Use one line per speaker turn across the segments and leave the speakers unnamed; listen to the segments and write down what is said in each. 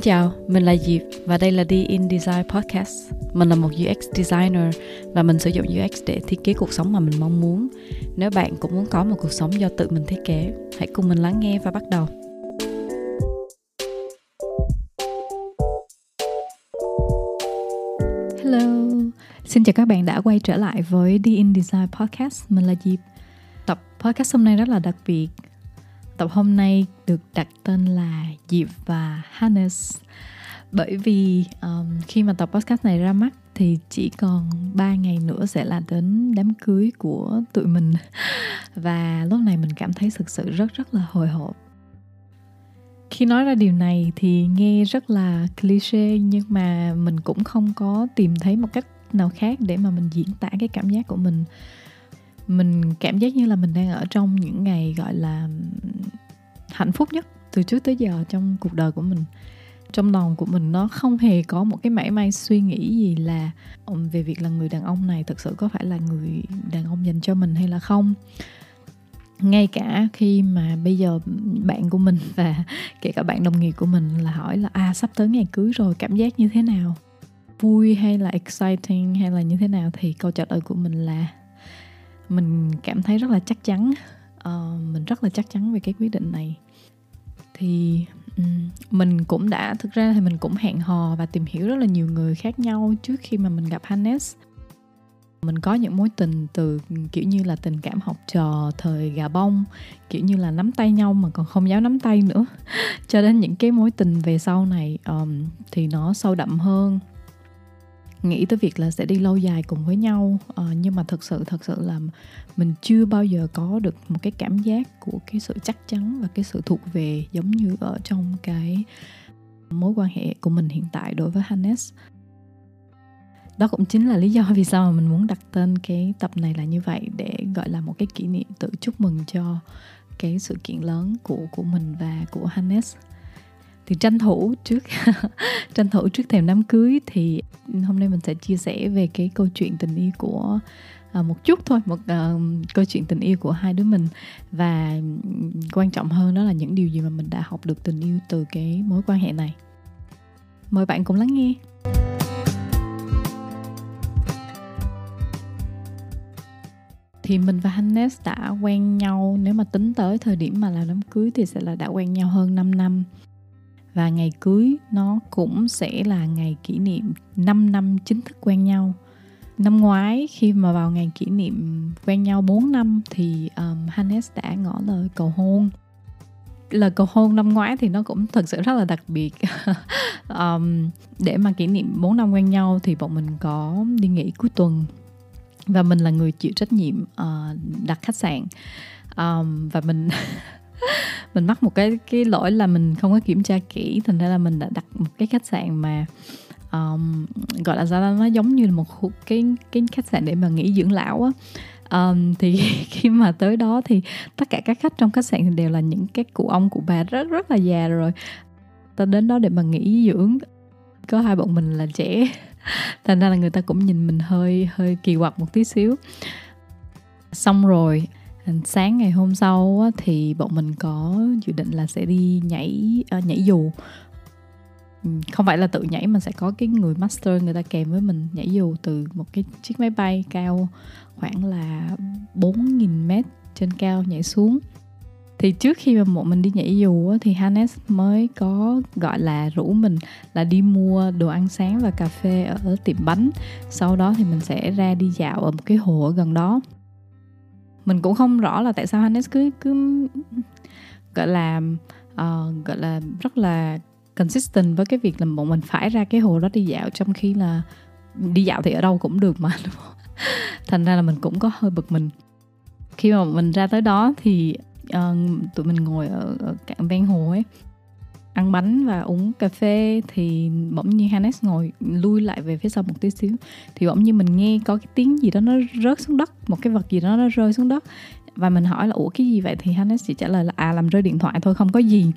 Xin chào, mình là Diệp và đây là The In Design Podcast. Mình là một UX designer và mình sử dụng UX để thiết kế cuộc sống mà mình mong muốn. Nếu bạn cũng muốn có một cuộc sống do tự mình thiết kế, hãy cùng mình lắng nghe và bắt đầu. Hello, xin chào các bạn đã quay trở lại với The In Design Podcast. Mình là Diệp. Tập podcast hôm nay rất là đặc biệt Tập hôm nay được đặt tên là Diệp và Hannes. Bởi vì um, khi mà tập podcast này ra mắt thì chỉ còn 3 ngày nữa sẽ là đến đám cưới của tụi mình. Và lúc này mình cảm thấy thực sự rất rất là hồi hộp. Khi nói ra điều này thì nghe rất là cliché nhưng mà mình cũng không có tìm thấy một cách nào khác để mà mình diễn tả cái cảm giác của mình mình cảm giác như là mình đang ở trong những ngày, gọi là, hạnh phúc nhất từ trước tới giờ trong cuộc đời của mình. Trong lòng của mình nó không hề có một cái mảy may suy nghĩ gì là um, về việc là người đàn ông này thực sự có phải là người đàn ông dành cho mình hay là không. Ngay cả khi mà bây giờ bạn của mình và kể cả bạn đồng nghiệp của mình là hỏi là à sắp tới ngày cưới rồi, cảm giác như thế nào? Vui hay là exciting hay là như thế nào? Thì câu trả lời của mình là mình cảm thấy rất là chắc chắn. Uh, mình rất là chắc chắn về cái quyết định này. Thì um, mình cũng đã thực ra thì mình cũng hẹn hò và tìm hiểu rất là nhiều người khác nhau trước khi mà mình gặp Hannes. Mình có những mối tình từ kiểu như là tình cảm học trò thời gà bông kiểu như là nắm tay nhau mà còn không dám nắm tay nữa. Cho đến những cái mối tình về sau này um, thì nó sâu đậm hơn nghĩ tới việc là sẽ đi lâu dài cùng với nhau. À, nhưng mà thật sự thật sự là mình chưa bao giờ có được một cái cảm giác của cái sự chắc chắn và cái sự thuộc về giống như ở trong cái mối quan hệ của mình hiện tại đối với Hannes. Đó cũng chính là lý do vì sao mà mình muốn đặt tên cái tập này là như vậy để gọi là một cái kỷ niệm tự chúc mừng cho cái sự kiện lớn của của mình và của Hannes thì tranh thủ trước tranh thủ trước thềm đám cưới thì hôm nay mình sẽ chia sẻ về cái câu chuyện tình yêu của à, một chút thôi một uh, câu chuyện tình yêu của hai đứa mình. Và quan trọng hơn đó là những điều gì mà mình đã học được tình yêu từ cái mối quan hệ này. Mời bạn cùng lắng nghe. Thì mình và Hannes đã quen nhau. Nếu mà tính tới thời điểm mà làm đám cưới thì sẽ là đã quen nhau hơn 5 năm và ngày cưới nó cũng sẽ là ngày kỷ niệm 5 năm chính thức quen nhau. Năm ngoái khi mà vào ngày kỷ niệm quen nhau 4 năm thì um, Hannes đã ngỏ lời cầu hôn. Lời cầu hôn năm ngoái thì nó cũng thật sự rất là đặc biệt. Um, để mà kỷ niệm 4 năm quen nhau thì bọn mình có đi nghỉ cuối tuần. Và mình là người chịu trách nhiệm uh, đặt khách sạn. Um, và mình mình mắc một cái cái lỗi là mình không có kiểm tra kỹ thành ra là mình đã đặt một cái khách sạn mà um, gọi là sao nó giống như là một cái cái khách sạn để mà nghỉ dưỡng lão á. Um, thì khi mà tới đó thì tất cả các khách trong khách sạn thì đều là những cái cụ ông cụ bà rất rất là già rồi. Ta đến đó để mà nghỉ dưỡng có hai bọn mình là trẻ. Thành ra là người ta cũng nhìn mình hơi hơi kỳ quặc một tí xíu. Xong rồi sáng ngày hôm sau á, thì bọn mình có dự định là sẽ đi nhảy uh, nhảy dù. Ừ, không phải là tự nhảy mà sẽ có cái người master người ta kèm với mình nhảy dù từ một cái chiếc máy bay cao khoảng là 4.000 mét trên cao nhảy xuống. Thì trước khi mà bọn mình đi nhảy dù thì Hannes mới có gọi là rủ mình là đi mua đồ ăn sáng và cà phê ở tiệm bánh. Sau đó thì mình sẽ ra đi dạo ở một cái hồ ở gần đó mình cũng không rõ là tại sao Hannes cứ cứ gọi là uh, gọi là rất là consistent với cái việc là bọn mình phải ra cái hồ đó đi dạo trong khi là đi dạo thì ở đâu cũng được mà thành ra là mình cũng có hơi bực mình. Khi mà mình ra tới đó thì uh, tụi mình ngồi ở, ở cạnh ven hồ ấy ăn bánh và uống cà phê thì bỗng nhiên Hannes ngồi lui lại về phía sau một tí xíu. Thì bỗng nhiên mình nghe có cái tiếng gì đó nó rớt xuống đất, một cái vật gì đó nó rơi xuống đất. Và mình hỏi là, ủa, cái gì vậy? Thì Hannes chỉ trả lời là à làm rơi điện thoại thôi, không có gì.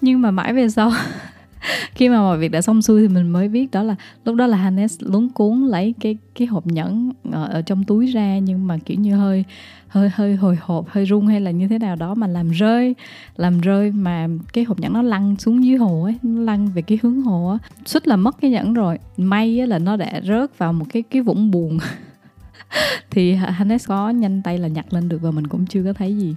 Nhưng mà mãi về sau khi mà mọi việc đã xong xuôi thì mình mới biết đó là lúc đó là Hannes lúng cuốn lấy cái cái hộp nhẫn ở, ở trong túi ra nhưng mà kiểu như hơi hơi hơi hồi hộp hơi run hay là như thế nào đó mà làm rơi làm rơi mà cái hộp nhẫn nó lăn xuống dưới hồ ấy nó lăn về cái hướng hồ á. Suýt là mất cái nhẫn rồi. May á là nó đã rớt vào một cái cái vũng buồn thì Hannes có nhanh tay là nhặt lên được và mình cũng chưa có thấy gì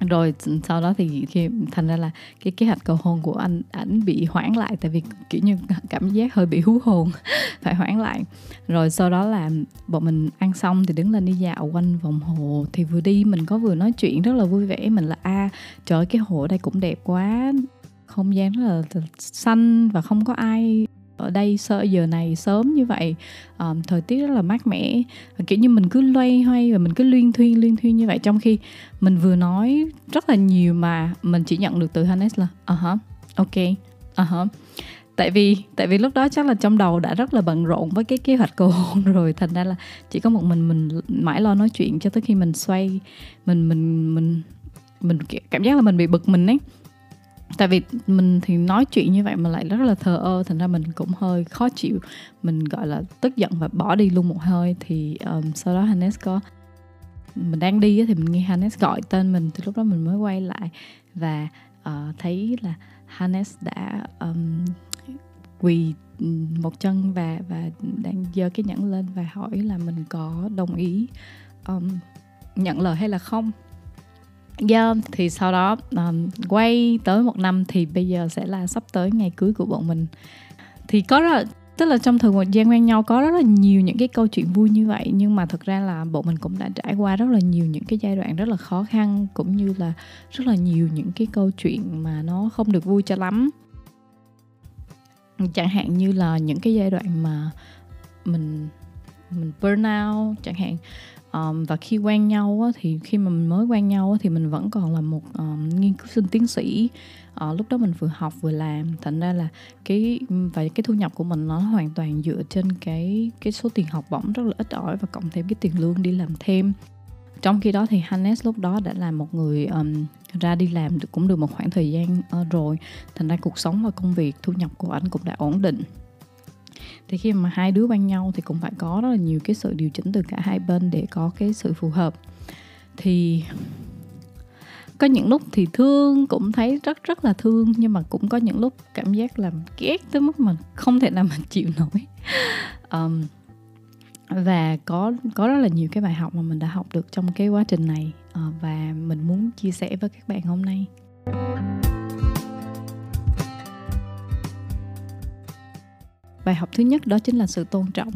rồi sau đó thì khi thành ra là cái kế hoạch cầu hôn của anh ảnh bị hoãn lại tại vì kiểu như cảm giác hơi bị hú hồn phải hoãn lại. Rồi sau đó là bọn mình ăn xong thì đứng lên đi dạo quanh vòng hồ thì vừa đi mình có vừa nói chuyện rất là vui vẻ mình là a à, trời ơi, cái hồ ở đây cũng đẹp quá không gian rất là xanh và không có ai ở đây sợ giờ này sớm như vậy. Um, thời tiết rất là mát mẻ. Kiểu như mình cứ loay hoay và mình cứ liên thuyên liên thuyên như vậy. Trong khi mình vừa nói rất là nhiều mà mình chỉ nhận được từ Hannes là uh -huh, ok uh -huh. tại vì tại vì lúc đó chắc là trong đầu đã rất là bận rộn với cái kế hoạch cầu hôn rồi. Thành ra là chỉ có một mình mình mãi lo nói chuyện cho tới khi mình xoay mình mình mình mình cảm giác là mình bị bực mình ấy tại vì mình thì nói chuyện như vậy mà lại rất là thờ ơ thành ra mình cũng hơi khó chịu. Mình gọi là tức giận và bỏ đi luôn một hơi thì um, sau đó Hannes có mình đang đi thì mình nghe Hannes gọi tên mình thì lúc đó mình mới quay lại. Và uh, thấy là Hannes đã um, quỳ một chân và và đang giơ cái nhẫn lên và hỏi là mình có đồng ý um, nhận lời hay là không yeah, thì sau đó um, quay tới một năm thì bây giờ sẽ là sắp tới ngày cưới của bọn mình. Thì có rất là tức là trong thời gian quen nhau có rất là nhiều những cái câu chuyện vui như vậy nhưng mà thật ra là bọn mình cũng đã trải qua rất là nhiều những cái giai đoạn rất là khó khăn cũng như là rất là nhiều những cái câu chuyện mà nó không được vui cho lắm. Chẳng hạn như là những cái giai đoạn mà mình mình burnout chẳng hạn um, và khi quen nhau á, thì khi mà mình mới quen nhau á, thì mình vẫn còn là một um, nghiên cứu sinh tiến sĩ. Uh, lúc đó mình vừa học vừa làm thành ra là cái và cái thu nhập của mình nó hoàn toàn dựa trên cái cái số tiền học bổng rất là ít ỏi và cộng thêm cái tiền lương đi làm thêm. Trong khi đó thì Hannes lúc đó đã là một người um, ra đi làm được cũng được một khoảng thời gian uh, rồi. Thành ra cuộc sống và công việc thu nhập của anh cũng đã ổn định thì khi mà hai đứa quen nhau thì cũng phải có rất là nhiều cái sự điều chỉnh từ cả hai bên để có cái sự phù hợp. Thì có những lúc thì thương cũng thấy rất rất là thương nhưng mà cũng có những lúc cảm giác làm ghét tới mức mà không thể nào mà chịu nổi. Um, và có có rất là nhiều cái bài học mà mình đã học được trong cái quá trình này uh, và mình muốn chia sẻ với các bạn hôm nay. Bài học thứ nhất đó chính là sự tôn trọng.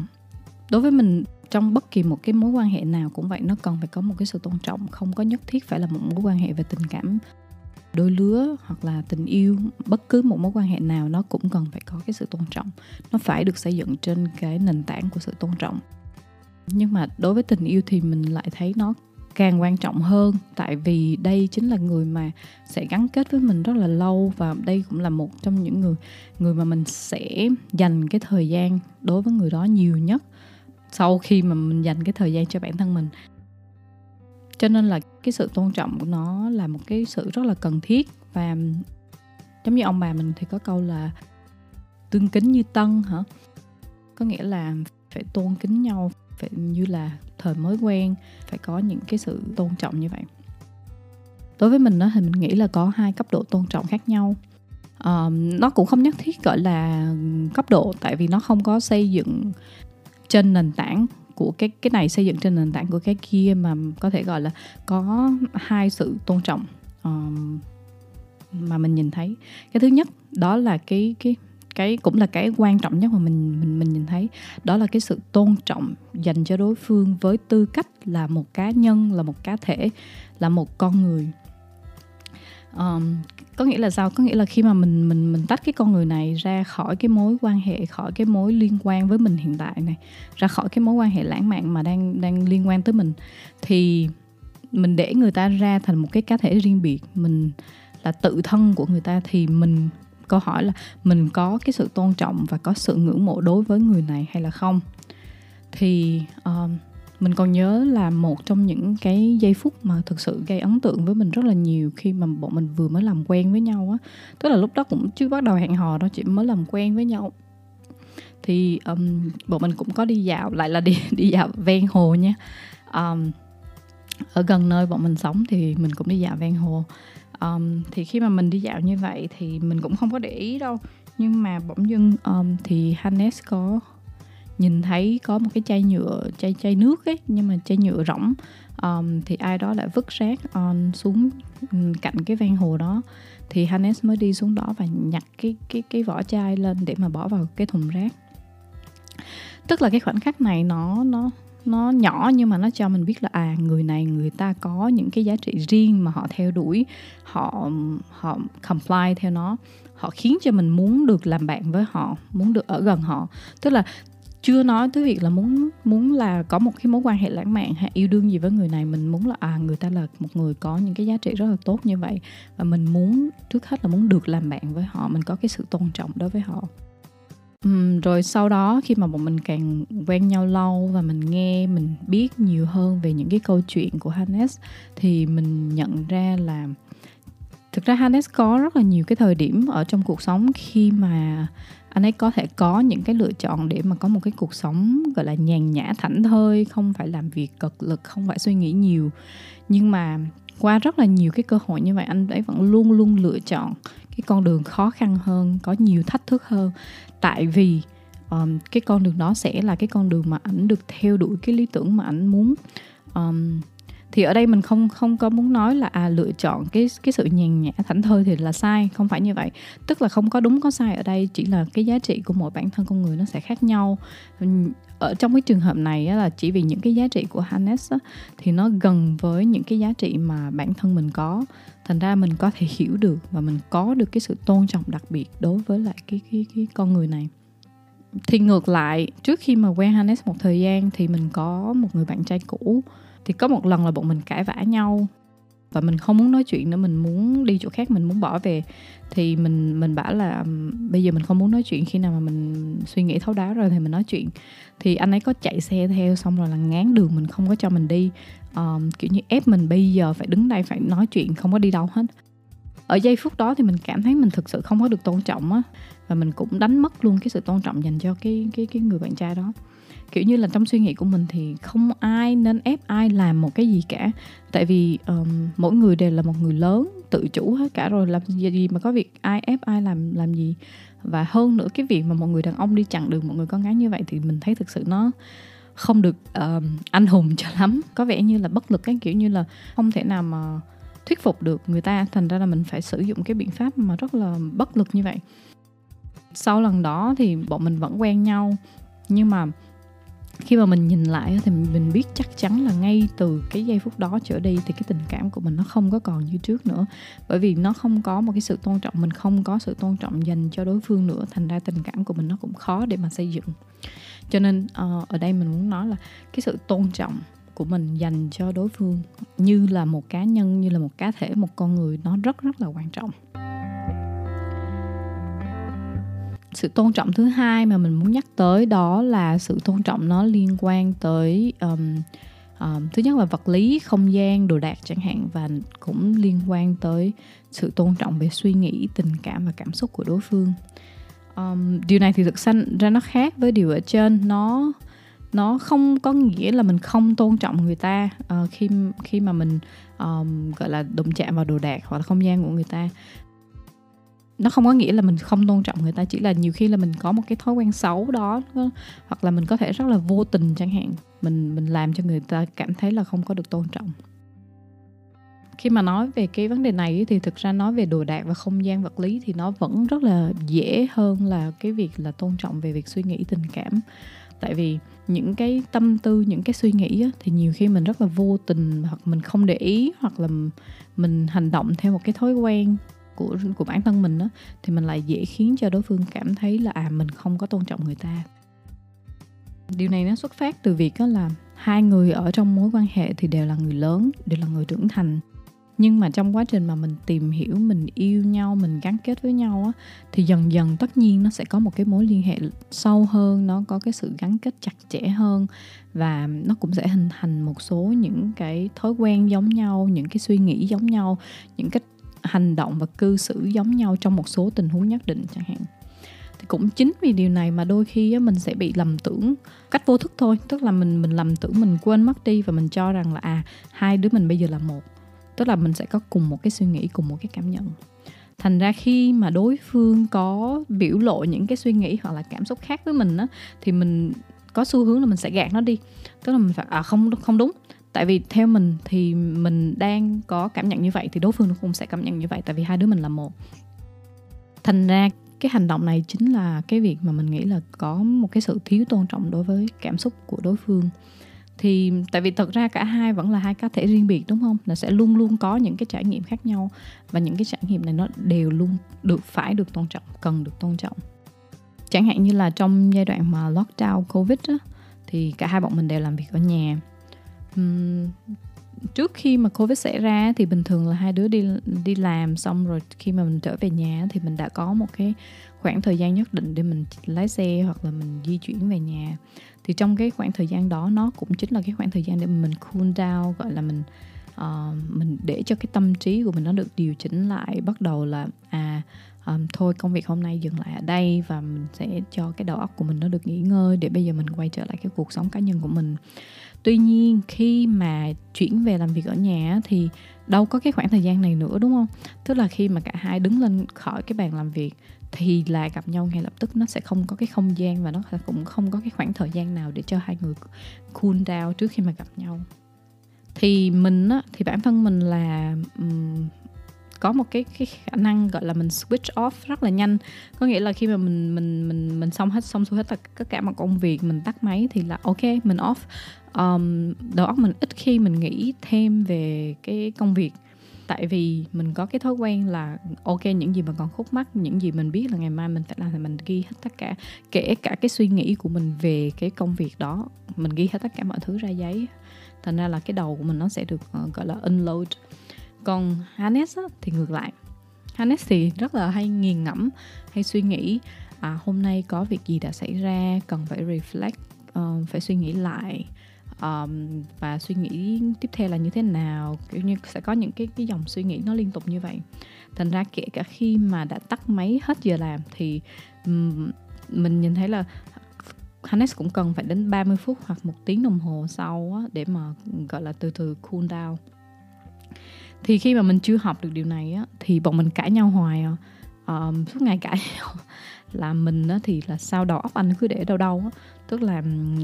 Đối với mình, trong bất kỳ một cái mối quan hệ nào cũng vậy, nó cần phải có một cái sự tôn trọng, không có nhất thiết phải là một mối quan hệ về tình cảm. Đôi lứa hoặc là tình yêu, bất cứ một mối quan hệ nào, nó cũng cần phải có cái sự tôn trọng. Nó phải được xây dựng trên cái nền tảng của sự tôn trọng. Nhưng mà đối với tình yêu thì mình lại thấy nó càng quan trọng hơn. Tại vì đây chính là người mà sẽ gắn kết với mình rất là lâu và đây cũng là một trong những người người mà mình sẽ dành cái thời gian đối với người đó nhiều nhất sau khi mà mình dành cái thời gian cho bản thân mình. Cho nên là cái sự tôn trọng của nó là một cái sự rất là cần thiết và giống như ông bà mình thì có câu là tương kính như tân hả? Có nghĩa là phải tôn kính nhau phải như là thời mới quen phải có những cái sự tôn trọng như vậy. Đối với mình đó thì mình nghĩ là có hai cấp độ tôn trọng khác nhau. Um, nó cũng không nhất thiết gọi là cấp độ tại vì nó không có xây dựng trên nền tảng của cái cái này xây dựng trên nền tảng của cái kia mà có thể gọi là có hai sự tôn trọng um, mà mình nhìn thấy. Cái thứ nhất đó là cái cái cái cũng là cái quan trọng nhất mà mình mình mình nhìn thấy. Đó là cái sự tôn trọng dành cho đối phương với tư cách là một cá nhân là một cá thể là một con người. Um, có nghĩa là sao? Có nghĩa là khi mà mình mình mình tách cái con người này ra khỏi cái mối quan hệ khỏi cái mối liên quan với mình hiện tại này ra khỏi cái mối quan hệ lãng mạn mà đang đang liên quan tới mình thì mình để người ta ra thành một cái cá thể riêng biệt. Mình là tự thân của người ta thì mình câu hỏi là mình có cái sự tôn trọng và có sự ngưỡng mộ đối với người này hay là không? Thì um, mình còn nhớ là một trong những cái giây phút mà thực sự gây ấn tượng với mình rất là nhiều khi mà bọn mình vừa mới làm quen với nhau á. Tức là lúc đó cũng chưa bắt đầu hẹn hò đó chỉ mới làm quen với nhau. Thì um, bọn mình cũng có đi dạo lại là đi đi dạo ven hồ nha. Um, ở gần nơi bọn mình sống thì mình cũng đi dạo ven hồ um, thì khi mà mình đi dạo như vậy thì mình cũng không có để ý đâu. Nhưng mà bỗng dưng um, thì Hannes có nhìn thấy có một cái chai nhựa chai chai nước ấy nhưng mà chai nhựa rỗng. Um, thì ai đó lại vứt rác on xuống cạnh cái ven hồ đó. Thì Hannes mới đi xuống đó và nhặt cái cái cái vỏ chai lên để mà bỏ vào cái thùng rác. Tức là cái khoảnh khắc này nó nó nó nhỏ nhưng mà nó cho mình biết là à người này, người ta có những cái giá trị riêng mà họ theo đuổi, họ họ comply theo nó. Họ khiến cho mình muốn được làm bạn với họ, muốn được ở gần họ. Tức là chưa nói tới việc là muốn muốn là có một cái mối quan hệ lãng mạn hay yêu đương gì với người này. Mình muốn là à người ta là một người có những cái giá trị rất là tốt như vậy. Và mình muốn, trước hết là muốn được làm bạn với họ, mình có cái sự tôn trọng đối với họ. Ừm, rồi sau đó khi mà bọn mình càng quen nhau lâu và mình nghe, mình biết nhiều hơn về những cái câu chuyện của Hannes thì mình nhận ra là thực ra Hannes có rất là nhiều cái thời điểm ở trong cuộc sống khi mà anh ấy có thể có những cái lựa chọn để mà có một cái cuộc sống gọi là nhàn nhã thảnh thơi, không phải làm việc cực lực, không phải suy nghĩ nhiều. Nhưng mà qua rất là nhiều cái cơ hội như vậy anh ấy vẫn luôn luôn lựa chọn cái con đường khó khăn hơn có nhiều thách thức hơn tại vì um, cái con đường đó sẽ là cái con đường mà ảnh được theo đuổi cái lý tưởng mà ảnh muốn. Um, thì ở đây mình không không có muốn nói là à lựa chọn cái cái sự nhàn nhã thảnh thơi thì là sai không phải như vậy. Tức là không có đúng có sai ở đây chỉ là cái giá trị của mỗi bản thân con người nó sẽ khác nhau. Ở trong cái trường hợp này á, là chỉ vì những cái giá trị của Hannes á, thì nó gần với những cái giá trị mà bản thân mình có. Thành ra mình có thể hiểu được và mình có được cái sự tôn trọng đặc biệt đối với lại cái cái cái con người này. Thì ngược lại trước khi mà quen Hannes một thời gian thì mình có một người bạn trai cũ thì có một lần là bọn mình cãi vã nhau. Và mình không muốn nói chuyện nữa mình muốn đi chỗ khác mình muốn bỏ về. Thì mình mình bảo là bây giờ mình không muốn nói chuyện khi nào mà mình suy nghĩ thấu đáo rồi thì mình nói chuyện. Thì anh ấy có chạy xe theo xong rồi là ngán đường mình không có cho mình đi. Um, kiểu như ép mình bây giờ phải đứng đây phải nói chuyện không có đi đâu hết. Ở giây phút đó thì mình cảm thấy mình thực sự không có được tôn trọng á. Và mình cũng đánh mất luôn cái sự tôn trọng dành cho cái cái cái người bạn trai đó kiểu như là trong suy nghĩ của mình thì không ai nên ép ai làm một cái gì cả. Tại vì um, mỗi người đều là một người lớn tự chủ hết cả rồi làm gì mà có việc ai ép ai làm làm gì. Và hơn nữa cái việc mà một người đàn ông đi chặn đường một người con gái như vậy thì mình thấy thực sự nó không được um, anh hùng cho lắm. Có vẻ như là bất lực cái kiểu như là không thể nào mà thuyết phục được người ta. Thành ra là mình phải sử dụng cái biện pháp mà rất là bất lực như vậy. Sau lần đó thì bọn mình vẫn quen nhau nhưng mà khi mà mình nhìn lại thì mình biết chắc chắn là ngay từ cái giây phút đó trở đi thì cái tình cảm của mình nó không có còn như trước nữa. Bởi vì nó không có một cái sự tôn trọng mình không có sự tôn trọng dành cho đối phương nữa thành ra tình cảm của mình nó cũng khó để mà xây dựng. Cho nên uh, ở đây mình muốn nói là cái sự tôn trọng của mình dành cho đối phương như là một cá nhân như là một cá thể một con người nó rất rất là quan trọng sự tôn trọng thứ hai mà mình muốn nhắc tới đó là sự tôn trọng nó liên quan tới um, um, thứ nhất là vật lý không gian đồ đạc chẳng hạn và cũng liên quan tới sự tôn trọng về suy nghĩ tình cảm và cảm xúc của đối phương. Um, điều này thì thực sanh ra nó khác với điều ở trên. Nó nó không có nghĩa là mình không tôn trọng người ta uh, khi khi mà mình um, gọi là đụng chạm vào đồ đạc hoặc là không gian của người ta nó không có nghĩa là mình không tôn trọng người ta, chỉ là nhiều khi là mình có một cái thói quen xấu đó hoặc là mình có thể rất là vô tình chẳng hạn, mình mình làm cho người ta cảm thấy là không có được tôn trọng. Khi mà nói về cái vấn đề này thì thực ra nói về đồ đạc và không gian vật lý thì nó vẫn rất là dễ hơn là cái việc là tôn trọng về việc suy nghĩ tình cảm. Tại vì những cái tâm tư, những cái suy nghĩ thì nhiều khi mình rất là vô tình hoặc mình không để ý hoặc là mình hành động theo một cái thói quen của của bản thân mình đó thì mình lại dễ khiến cho đối phương cảm thấy là à mình không có tôn trọng người ta. Điều này nó xuất phát từ việc đó là hai người ở trong mối quan hệ thì đều là người lớn, đều là người trưởng thành. Nhưng mà trong quá trình mà mình tìm hiểu, mình yêu nhau, mình gắn kết với nhau á, thì dần dần tất nhiên nó sẽ có một cái mối liên hệ sâu hơn, nó có cái sự gắn kết chặt chẽ hơn và nó cũng sẽ hình thành một số những cái thói quen giống nhau, những cái suy nghĩ giống nhau, những cái hành động và cư xử giống nhau trong một số tình huống nhất định chẳng hạn. Thì cũng chính vì điều này mà đôi khi mình sẽ bị lầm tưởng cách vô thức thôi. Tức là mình mình lầm tưởng mình quên mất đi và mình cho rằng là à hai đứa mình bây giờ là một. Tức là mình sẽ có cùng một cái suy nghĩ, cùng một cái cảm nhận. Thành ra khi mà đối phương có biểu lộ những cái suy nghĩ hoặc là cảm xúc khác với mình á, thì mình có xu hướng là mình sẽ gạt nó đi. Tức là mình phải à không không đúng tại vì theo mình thì mình đang có cảm nhận như vậy thì đối phương cũng sẽ cảm nhận như vậy tại vì hai đứa mình là một. Thành ra cái hành động này chính là cái việc mà mình nghĩ là có một cái sự thiếu tôn trọng đối với cảm xúc của đối phương. Thì tại vì thật ra cả hai vẫn là hai cá thể riêng biệt đúng không? Là sẽ luôn luôn có những cái trải nghiệm khác nhau và những cái trải nghiệm này nó đều luôn được phải được tôn trọng cần được tôn trọng. Chẳng hạn như là trong giai đoạn mà lockdown covid á, thì cả hai bọn mình đều làm việc ở nhà um, trước khi mà covid xảy ra thì bình thường là hai đứa đi đi làm xong rồi khi mà mình trở về nhà thì mình đã có một cái khoảng thời gian nhất định để mình lái xe hoặc là mình di chuyển về nhà. Thì trong cái khoảng thời gian đó nó cũng chính là cái khoảng thời gian để mình cool down gọi là mình uh, mình để cho cái tâm trí của mình nó được điều chỉnh lại bắt đầu là à um, thôi công việc hôm nay dừng lại ở đây và mình sẽ cho cái đầu óc của mình nó được nghỉ ngơi để bây giờ mình quay trở lại cái cuộc sống cá nhân của mình tuy nhiên khi mà chuyển về làm việc ở nhà thì đâu có cái khoảng thời gian này nữa đúng không? Tức là khi mà cả hai đứng lên khỏi cái bàn làm việc thì là gặp nhau ngay lập tức nó sẽ không có cái không gian và nó cũng không có cái khoảng thời gian nào để cho hai người cool down trước khi mà gặp nhau. Thì mình á thì bản thân mình là um, có một cái cái khả năng gọi là mình switch off rất là nhanh. Có nghĩa là khi mà mình mình mình mình xong hết xong xuôi hết tất cả mọi công việc mình tắt máy thì là ok mình off. Um, đầu óc mình ít khi mình nghĩ thêm về cái công việc. Tại vì mình có cái thói quen là ok những gì mà còn khúc mắc những gì mình biết là ngày mai mình phải làm thì mình ghi hết tất cả kể cả cái suy nghĩ của mình về cái công việc đó mình ghi hết tất cả mọi thứ ra giấy. Thành ra là cái đầu của mình nó sẽ được uh, gọi là unload còn Hannes á, thì ngược lại. Hannes thì rất là hay nghiền ngẫm hay suy nghĩ à, hôm nay có việc gì đã xảy ra cần phải reflect uh, phải suy nghĩ lại um, và suy nghĩ tiếp theo là như thế nào kiểu như sẽ có những cái cái dòng suy nghĩ nó liên tục như vậy. Thành ra kể cả khi mà đã tắt máy hết giờ làm thì um, mình nhìn thấy là Hannes cũng cần phải đến 30 phút hoặc một tiếng đồng hồ sau á, để mà gọi là từ từ cool down thì khi mà mình chưa học được điều này á thì bọn mình cãi nhau hoài à. um, suốt ngày cãi nhau. Là mình á thì là sao đầu óc anh cứ để đâu đâu á. Tức là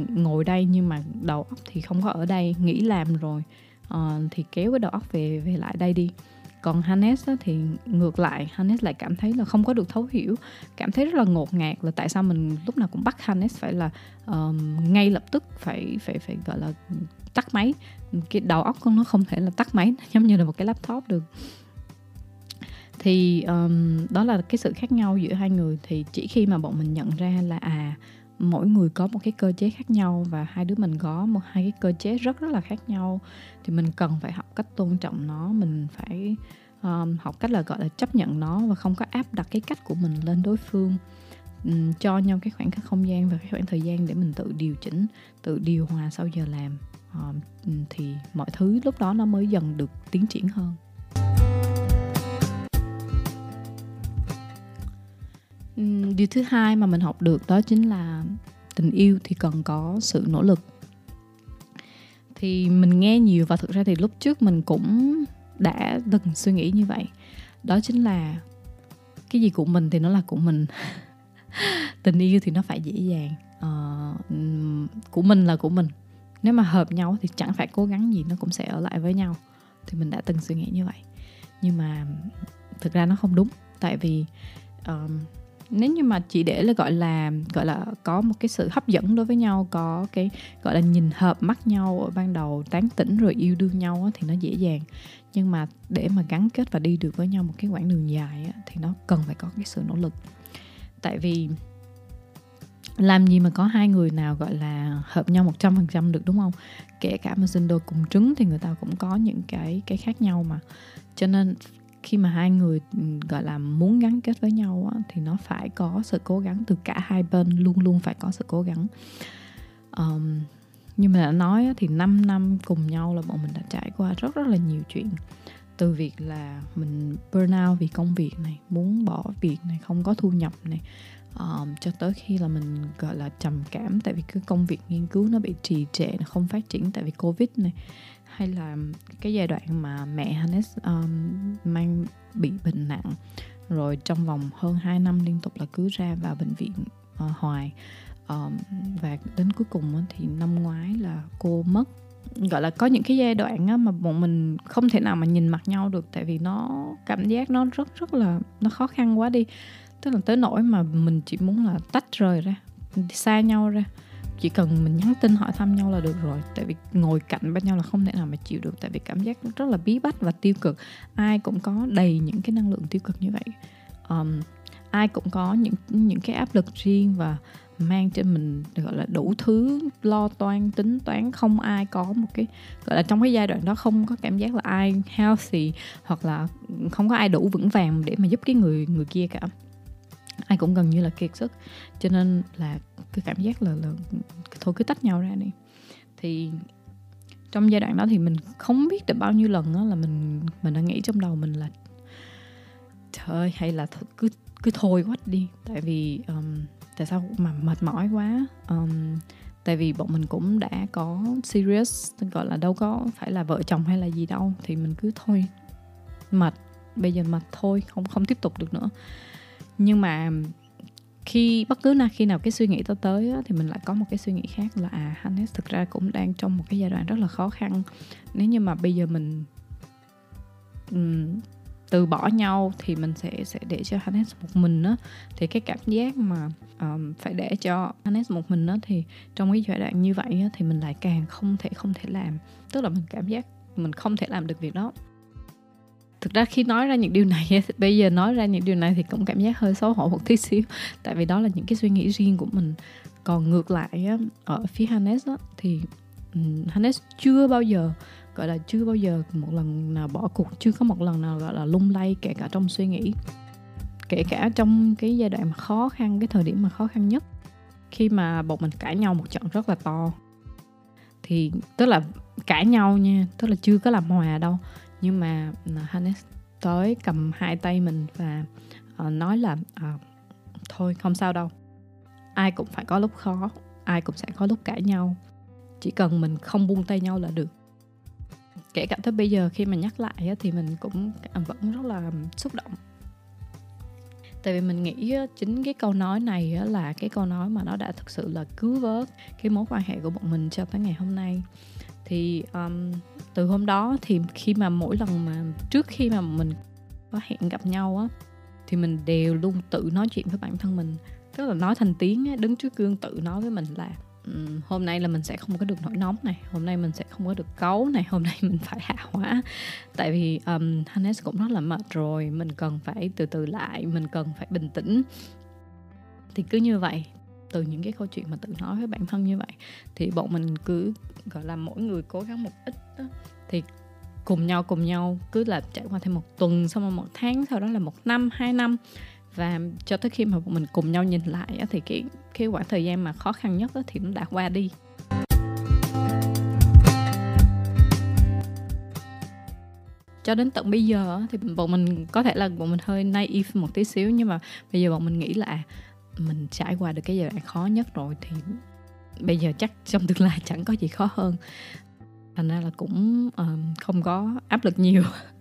ngồi đây nhưng mà đầu óc thì không có ở đây nghĩ làm rồi uh, thì kéo cái đầu óc về về lại đây đi. Còn Hannes á, thì ngược lại Hannes lại cảm thấy là không có được thấu hiểu cảm thấy rất là ngột ngạt là tại sao mình lúc nào cũng bắt Hannes phải là um, ngay lập tức phải phải phải gọi là tắt máy. Cái đầu óc con nó không thể là tắt máy giống như là một cái laptop được. Thì um, đó là cái sự khác nhau giữa hai người. Thì chỉ khi mà bọn mình nhận ra là à mỗi người có một cái cơ chế khác nhau và hai đứa mình có một hai cái cơ chế rất rất là khác nhau thì mình cần phải học cách tôn trọng nó. Mình phải um, học cách là gọi là chấp nhận nó và không có áp đặt cái cách của mình lên đối phương. Um, cho nhau cái khoảng cách không gian và cái khoảng thời gian để mình tự điều chỉnh tự điều hòa sau giờ làm. Ờ, ừ, thì mọi thứ lúc đó nó mới dần được tiến triển hơn. Ừ, điều thứ hai mà mình học được đó chính là tình yêu thì cần có sự nỗ lực. Thì mình nghe nhiều và thực ra thì lúc trước mình cũng đã từng suy nghĩ như vậy. Đó chính là cái gì của mình thì nó là của mình. Tình yêu thì nó phải dễ dàng. Uh, của mình là của mình nếu mà hợp nhau thì chẳng phải cố gắng gì nó cũng sẽ ở lại với nhau. Thì mình đã từng suy nghĩ như vậy. Nhưng mà thực ra nó không đúng. Tại vì um, nếu như mà chỉ để là gọi là gọi là có một cái sự hấp dẫn đối với nhau có cái gọi là nhìn hợp mắt nhau ở ban đầu tán tỉnh rồi yêu đương nhau thì nó dễ dàng. Nhưng mà để mà gắn kết và đi được với nhau một cái quãng đường dài thì nó cần phải có cái sự nỗ lực. Tại vì làm gì mà có hai người nào gọi là hợp nhau một trăm phần trăm được đúng không? Kể cả mà sinh đôi cùng trứng thì người ta cũng có những cái cái khác nhau mà. Cho nên khi mà hai người ừ, gọi là muốn gắn kết với nhau á, thì nó phải có sự cố gắng từ cả hai bên luôn luôn phải có sự cố gắng. Um, như mình đã nói á, thì 5 năm cùng nhau là bọn mình đã trải qua rất rất là nhiều chuyện từ việc là mình burnout vì công việc này muốn bỏ việc này không có thu nhập này um, cho tới khi là mình gọi là trầm cảm. Tại vì cái công việc nghiên cứu nó bị trì trệ nó không phát triển tại vì covid này. Hay là cái giai đoạn mà mẹ Hannes um, mang bị bệnh nặng rồi trong vòng hơn 2 năm liên tục là cứ ra vào bệnh viện uh, hoài. Um, và đến cuối cùng thì năm ngoái là cô mất gọi là có những cái giai đoạn á, mà bọn mình không thể nào mà nhìn mặt nhau được tại vì nó cảm giác nó rất rất là nó khó khăn quá đi. Tức là tới nỗi mà mình chỉ muốn là tách rời ra xa nhau ra. Chỉ cần mình nhắn tin hỏi thăm nhau là được rồi tại vì ngồi cạnh bên nhau là không thể nào mà chịu được tại vì cảm giác rất là bí bách và tiêu cực. Ai cũng có đầy những cái năng lượng tiêu cực như vậy. Um, ai cũng có những những cái áp lực riêng và mang trên mình gọi là đủ thứ lo toan tính toán không ai có một cái gọi là trong cái giai đoạn đó không có cảm giác là ai healthy hoặc là không có ai đủ vững vàng để mà giúp cái người người kia cả. Ai cũng gần như là kiệt sức. Cho nên là cái cảm giác là, là thôi cứ tách nhau ra đi. Thì trong giai đoạn đó thì mình không biết được bao nhiêu lần đó là mình mình đã nghĩ trong đầu mình là trời ơi hay là th- cứ cứ thôi quách đi. Tại vì um, tại sao mà mệt mỏi quá? Um, tại vì bọn mình cũng đã có serious gọi là đâu có phải là vợ chồng hay là gì đâu thì mình cứ thôi mệt bây giờ mệt thôi không không tiếp tục được nữa. Nhưng mà khi bất cứ nào khi nào cái suy nghĩ tới tới á, thì mình lại có một cái suy nghĩ khác là à Hannes thực ra cũng đang trong một cái giai đoạn rất là khó khăn. Nếu như mà bây giờ mình um, từ bỏ nhau thì mình sẽ sẽ để cho Hannes một mình á. Thì cái cảm giác mà um, phải để cho Hannes một mình á thì trong cái giai đoạn như vậy á, thì mình lại càng không thể không thể làm. Tức là mình cảm giác mình không thể làm được việc đó. Thực ra khi nói ra những điều này bây giờ nói ra những điều này thì cũng cảm giác hơi xấu hổ một tí xíu. Tại vì đó là những cái suy nghĩ riêng của mình. Còn ngược lại á, ở phía Hannes á, thì um, Hannes chưa bao giờ gọi là chưa bao giờ một lần nào bỏ cuộc chưa có một lần nào gọi là lung lay kể cả trong suy nghĩ kể cả trong cái giai đoạn mà khó khăn cái thời điểm mà khó khăn nhất. Khi mà bọn mình cãi nhau một trận rất là to. Thì tức là cãi nhau nha tức là chưa có làm hòa đâu. Nhưng mà à, Hannes tới cầm hai tay mình và uh, nói là uh, thôi không sao đâu. Ai cũng phải có lúc khó ai cũng sẽ có lúc cãi nhau. Chỉ cần mình không buông tay nhau là được kể cả tới bây giờ khi mà nhắc lại thì mình cũng à, vẫn rất là xúc động. Tại vì mình nghĩ chính cái câu nói này là cái câu nói mà nó đã thực sự là cứu vớt cái mối quan hệ của bọn mình cho tới ngày hôm nay. Thì um, từ hôm đó thì khi mà mỗi lần mà trước khi mà mình có hẹn gặp nhau á thì mình đều luôn tự nói chuyện với bản thân mình. Tức là nói thành tiếng đứng trước gương tự nói với mình là um, hôm nay là mình sẽ không có được nổi nóng này hôm nay mình sẽ không có được cấu này hôm nay mình phải hạ hỏa tại vì um, Hannes cũng rất là mệt rồi mình cần phải từ từ lại mình cần phải bình tĩnh. Thì cứ như vậy từ những cái câu chuyện mà tự nói với bản thân như vậy thì bọn mình cứ gọi là mỗi người cố gắng một ít đó, thì cùng nhau cùng nhau cứ là trải qua thêm một tuần xong rồi một tháng sau đó là một năm hai năm và cho tới khi mà bọn mình cùng nhau nhìn lại thì cái cái khoảng thời gian mà khó khăn nhất thì nó đã qua đi. Cho đến tận bây giờ thì bọn mình có thể là bọn mình hơi naive một tí xíu nhưng mà bây giờ bọn mình nghĩ là mình trải qua được cái giai đoạn khó nhất rồi thì bây giờ chắc trong tương lai chẳng có gì khó hơn. Thành ra là cũng uh, không có áp lực nhiều.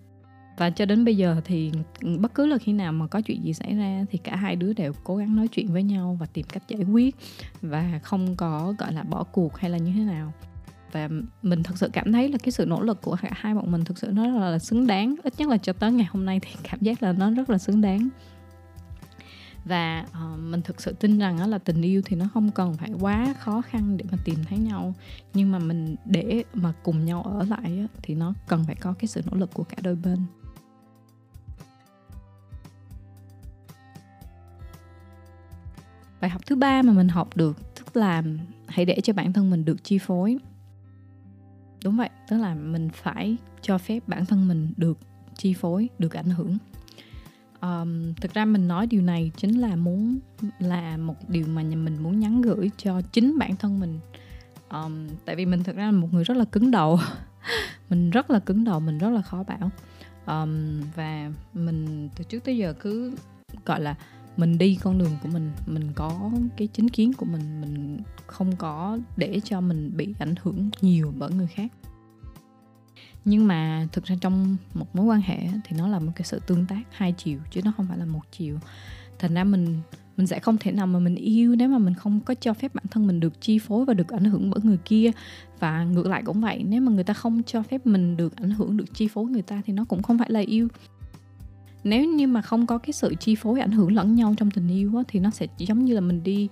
và cho đến bây giờ thì bất cứ là khi nào mà có chuyện gì xảy ra thì cả hai đứa đều cố gắng nói chuyện với nhau và tìm cách giải quyết và không có gọi là bỏ cuộc hay là như thế nào. Và mình thật sự cảm thấy là cái sự nỗ lực của cả hai bọn mình thực sự nó là, là xứng đáng. Ít nhất là cho tới ngày hôm nay thì cảm giác là nó rất là xứng đáng. Và uh, mình thực sự tin rằng đó là tình yêu thì nó không cần phải quá khó khăn để mà tìm thấy nhau. Nhưng mà mình để mà cùng nhau ở lại á, thì nó cần phải có cái sự nỗ lực của cả đôi bên. Bài học thứ ba mà mình học được tức là hãy để cho bản thân mình được chi phối. Đúng vậy tức là mình phải cho phép bản thân mình được chi phối được ảnh hưởng. Um, thực ra mình nói điều này chính là muốn là một điều mà nhà mình muốn nhắn gửi cho chính bản thân mình. Um, tại vì mình thực ra là một người rất là cứng đầu. Mình rất là cứng đầu mình rất là khó bảo. Um, và mình từ trước tới giờ cứ gọi là mình đi con đường của mình mình có cái chính kiến của mình mình không có để cho mình bị ảnh hưởng nhiều bởi người khác. Nhưng mà thực ra trong một mối quan hệ thì nó là một cái sự tương tác hai chiều chứ nó không phải là một chiều. Thành ra mình mình sẽ không thể nào mà mình yêu nếu mà mình không có cho phép bản thân mình được chi phối và được ảnh hưởng bởi người kia. Và ngược lại cũng vậy, nếu mà người ta không cho phép mình được ảnh hưởng, được chi phối người ta thì nó cũng không phải là yêu nếu như mà không có cái sự chi phối ảnh hưởng lẫn nhau trong tình yêu á, thì nó sẽ giống như là mình đi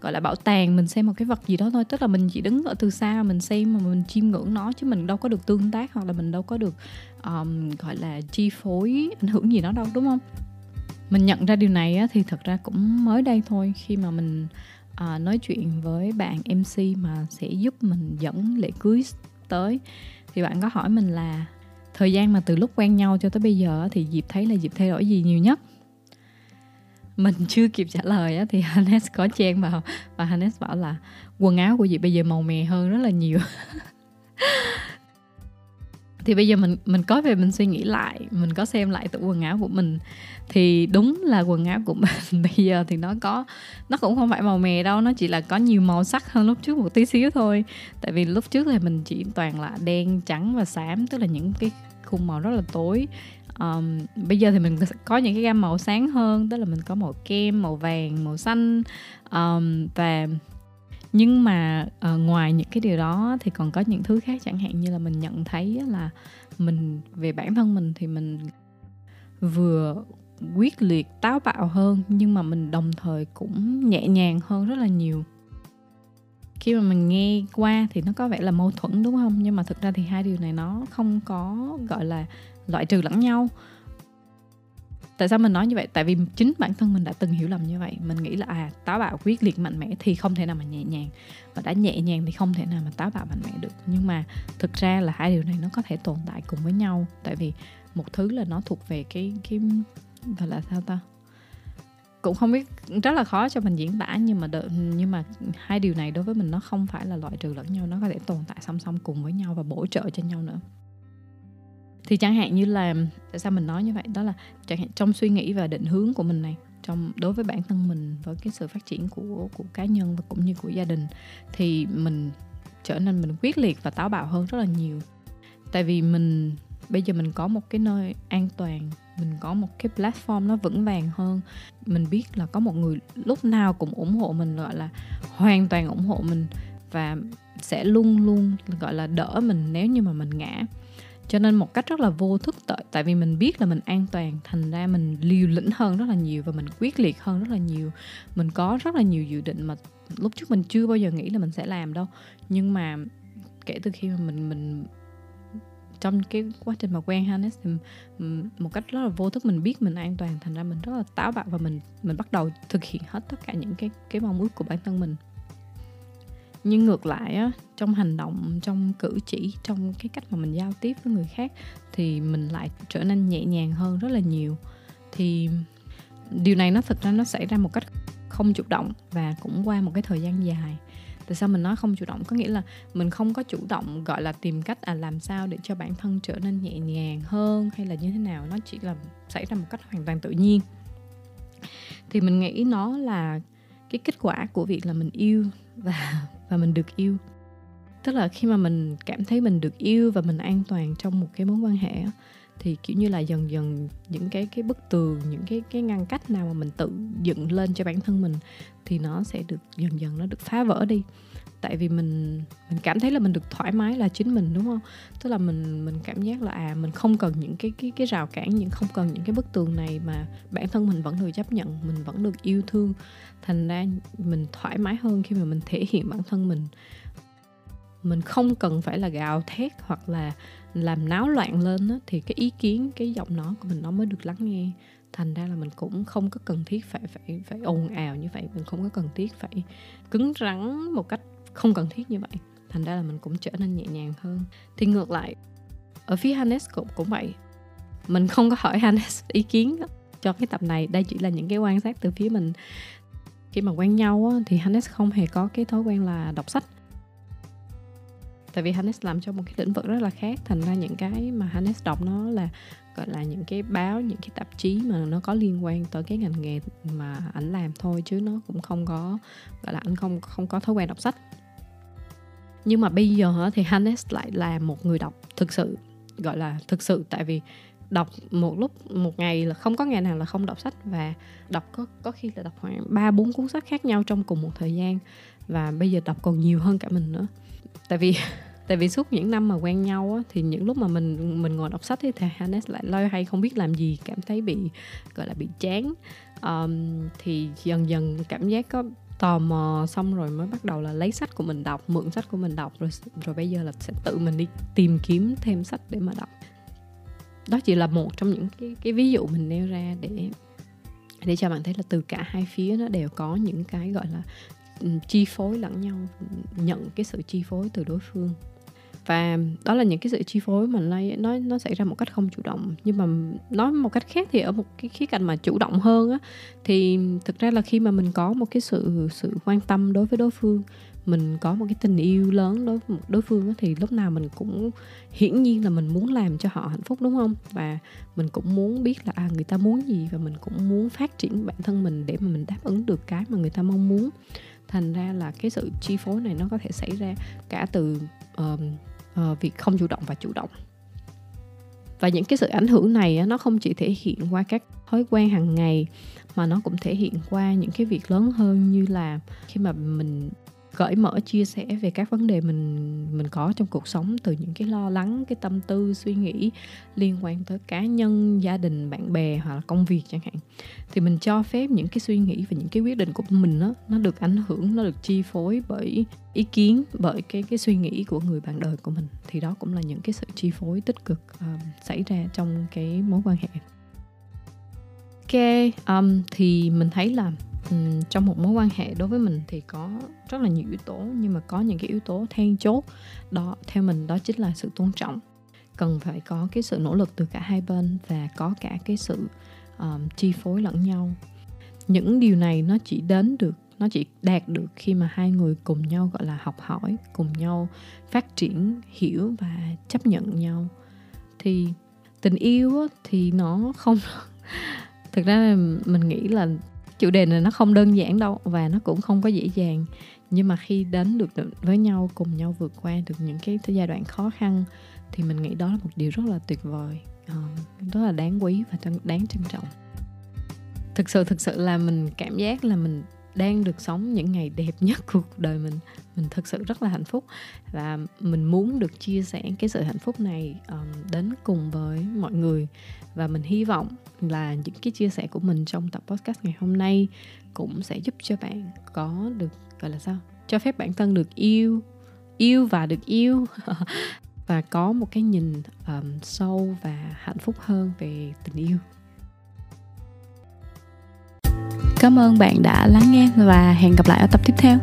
gọi là bảo tàng mình xem một cái vật gì đó thôi. Tức là mình chỉ đứng ở từ xa mình xem mà mình chiêm ngưỡng nó chứ mình đâu có được tương tác hoặc là mình đâu có được um, gọi là chi phối ảnh hưởng gì nó đâu đúng không? Mình nhận ra điều này á, thì thật ra cũng mới đây thôi. Khi mà mình à, nói chuyện với bạn mc mà sẽ giúp mình dẫn lễ cưới tới thì bạn có hỏi mình là thời gian mà từ lúc quen nhau cho tới bây giờ thì dịp thấy là dịp thay đổi gì nhiều nhất? Mình chưa kịp trả lời á, thì Hannes có chen vào và Hannes bảo là quần áo của chị bây giờ màu mè hơn rất là nhiều thì bây giờ mình mình có về mình suy nghĩ lại mình có xem lại tủ quần áo của mình. Thì đúng là quần áo của mình bây giờ thì nó có nó cũng không phải màu mè đâu nó chỉ là có nhiều màu sắc hơn lúc trước một tí xíu thôi. Tại vì lúc trước thì mình chỉ toàn là đen trắng và xám tức là những cái khung màu rất là tối. Um, bây giờ thì mình có những cái gam màu sáng hơn tức là mình có màu kem màu vàng màu xanh. Um, và nhưng mà uh, ngoài những cái điều đó thì còn có những thứ khác chẳng hạn như là mình nhận thấy là mình về bản thân mình thì mình vừa quyết liệt táo bạo hơn nhưng mà mình đồng thời cũng nhẹ nhàng hơn rất là nhiều. Khi mà mình nghe qua thì nó có vẻ là mâu thuẫn đúng không? Nhưng mà thực ra thì hai điều này nó không có gọi là loại trừ lẫn nhau tại sao mình nói như vậy? Tại vì chính bản thân mình đã từng hiểu lầm như vậy. Mình nghĩ là à táo bạo quyết liệt mạnh mẽ thì không thể nào mà nhẹ nhàng. Và đã nhẹ nhàng thì không thể nào mà táo bạo mạnh mẽ được. Nhưng mà thực ra là hai điều này nó có thể tồn tại cùng với nhau. Tại vì một thứ là nó thuộc về cái cái gọi là sao ta? Cũng không biết rất là khó cho mình diễn tả nhưng mà đợi, nhưng mà hai điều này đối với mình nó không phải là loại trừ lẫn nhau. Nó có thể tồn tại song song cùng với nhau và bổ trợ cho nhau nữa thì chẳng hạn như là, tại sao mình nói như vậy? Đó là chẳng hạn trong suy nghĩ và định hướng của mình này, trong, đối với bản thân mình, với cái sự phát triển của của cá nhân và cũng như của gia đình, thì mình trở nên mình quyết liệt và táo bạo hơn rất là nhiều. Tại vì mình, bây giờ mình có một cái nơi an toàn, mình có một cái platform nó vững vàng hơn. Mình biết là có một người lúc nào cũng ủng hộ mình, gọi là hoàn toàn ủng hộ mình và sẽ luôn luôn, gọi là đỡ mình nếu như mà mình ngã cho nên một cách rất là vô thức tại tại vì mình biết là mình an toàn, thành ra mình liều lĩnh hơn rất là nhiều và mình quyết liệt hơn rất là nhiều. Mình có rất là nhiều dự định mà lúc trước mình chưa bao giờ nghĩ là mình sẽ làm đâu. Nhưng mà kể từ khi mà mình mình trong cái quá trình mà quen Hannes thì một cách rất là vô thức mình biết mình an toàn, thành ra mình rất là táo bạo và mình mình bắt đầu thực hiện hết tất cả những cái cái mong ước của bản thân mình. Nhưng ngược lại á trong hành động, trong cử chỉ, trong cái cách mà mình giao tiếp với người khác thì mình lại trở nên nhẹ nhàng hơn rất là nhiều. Thì điều này nó thực ra nó xảy ra một cách không chủ động và cũng qua một cái thời gian dài. Tại sao mình nói không chủ động? Có nghĩa là mình không có chủ động, gọi là, tìm cách à làm sao để cho bản thân trở nên nhẹ nhàng hơn hay là như thế nào. Nó chỉ là xảy ra một cách hoàn toàn tự nhiên. Thì mình nghĩ nó là cái kết quả của việc là mình yêu và và mình được yêu tức là khi mà mình cảm thấy mình được yêu và mình an toàn trong một cái mối quan hệ thì, kiểu như là, dần dần những cái cái bức tường, những cái cái ngăn cách nào mà mình tự dựng lên cho bản thân mình thì nó sẽ được, dần dần nó được phá vỡ đi. Tại vì mình mình cảm thấy là mình được thoải mái là chính mình, đúng không? Tức là mình mình cảm giác là à mình không cần những cái cái cái rào cản, những, không cần những cái bức tường này mà bản thân mình vẫn được chấp nhận, mình vẫn được yêu thương. Thành ra mình thoải mái hơn khi mà mình thể hiện bản thân mình mình không cần phải là gào thét hoặc là làm náo loạn lên đó, thì cái ý kiến cái giọng nói của mình nó mới được lắng nghe. Thành ra là mình cũng không có cần thiết phải phải phải ồn ào như vậy mình không có cần thiết phải cứng rắn một cách không cần thiết như vậy. Thành ra là mình cũng trở nên nhẹ nhàng hơn. Thì ngược lại ở phía Hannes cũng cũng vậy.
Mình không có hỏi Hannes ý kiến cho cái tập này. Đây chỉ là những cái quan sát từ phía mình. Khi mà quen nhau á, thì Hannes không hề có cái thói quen là đọc sách tại vì Hannes làm trong một cái lĩnh vực rất là khác, thành ra những cái mà Hannes đọc nó là, gọi là, những cái báo, những cái tạp chí mà nó có liên quan tới cái ngành nghề mà ảnh làm thôi, chứ nó cũng không có, gọi là anh không không có thói quen đọc sách. Nhưng mà bây giờ thì Hannes lại là một người đọc thực sự, gọi là, thực sự. Tại vì đọc một lúc, một ngày là không có ngày nào là không đọc sách, và đọc có có khi là đọc khoảng ba, bốn cuốn sách khác nhau trong cùng một thời gian, và bây giờ đọc còn nhiều hơn cả mình nữa. Tại vì tại vì suốt những năm mà quen nhau á, thì những lúc mà mình mình ngồi đọc sách thì Hannes lại loay hay không biết làm gì cảm thấy bị gọi là bị chán. Um, thì dần dần cảm giác có tò mò xong rồi mới bắt đầu là lấy sách của mình đọc mượn sách của mình đọc rồi rồi bây giờ là sẽ tự mình đi tìm kiếm thêm sách để mà đọc. Đó chỉ là một trong những cái cái ví dụ mình nêu ra để để cho bạn thấy là từ cả hai phía nó đều có những cái gọi là chi phối lẫn nhau nhận cái sự chi phối từ đối phương và đó là những cái sự chi phối mà nó nó nó xảy ra một cách không chủ động. Nhưng mà nói một cách khác thì ở một cái khía cạnh mà chủ động hơn á thì thực ra là khi mà mình có một cái sự sự quan tâm đối với đối phương mình có một cái tình yêu lớn đối với đối phương á, thì lúc nào mình cũng hiển nhiên là mình muốn làm cho họ hạnh phúc đúng không? Và mình cũng muốn biết là à người ta muốn gì và mình cũng muốn phát triển bản thân mình để mà mình đáp ứng được cái mà người ta mong muốn. Thành ra là cái sự chi phối này nó có thể xảy ra cả từ uh, uh, việc không chủ động và chủ động. Và những cái sự ảnh hưởng này nó không chỉ thể hiện qua các thói quen hàng ngày mà nó cũng thể hiện qua những cái việc lớn hơn như là khi mà mình cởi mở chia sẻ về các vấn đề mình mình có trong cuộc sống từ những cái lo lắng cái tâm tư suy nghĩ liên quan tới cá nhân gia đình bạn bè hoặc là công việc chẳng hạn. Thì mình cho phép những cái suy nghĩ và những cái quyết định của mình đó nó được ảnh hưởng nó được chi phối bởi ý kiến bởi cái cái suy nghĩ của người bạn đời của mình. Thì đó cũng là những cái sự chi phối tích cực um, xảy ra trong cái mối quan hệ. Ok um, thì mình thấy là um, trong một mối quan hệ đối với mình thì có rất là nhiều yếu tố nhưng mà có những cái yếu tố then chốt đó theo mình đó chính là sự tôn trọng. Cần phải có cái sự nỗ lực từ cả hai bên và có cả cái sự um, chi phối lẫn nhau. Những điều này nó chỉ đến được nó chỉ đạt được khi mà hai người cùng nhau gọi là học hỏi cùng nhau phát triển hiểu và chấp nhận nhau. Thì tình yêu thì nó không thực ra mình nghĩ là chủ đề này nó không đơn giản đâu và nó cũng không có dễ dàng. Nhưng mà khi đến được với nhau, cùng nhau vượt qua được những cái giai đoạn khó khăn thì mình nghĩ đó là một điều rất là tuyệt vời ờ, rất là đáng quý và đáng trân trọng. Thực sự thực sự là mình cảm giác là mình đang được sống những ngày đẹp nhất cuộc đời mình. Mình thực sự rất là hạnh phúc. Và mình muốn được chia sẻ cái sự hạnh phúc này um, đến cùng với mọi người. Và mình hy vọng là những cái chia sẻ của mình trong tập podcast ngày hôm nay cũng sẽ giúp cho bạn có được gọi là sao? Cho phép bản thân được yêu yêu và được yêu. Và có một cái nhìn um, sâu và hạnh phúc hơn về tình yêu
cảm ơn bạn đã lắng nghe và hẹn gặp lại ở tập tiếp theo.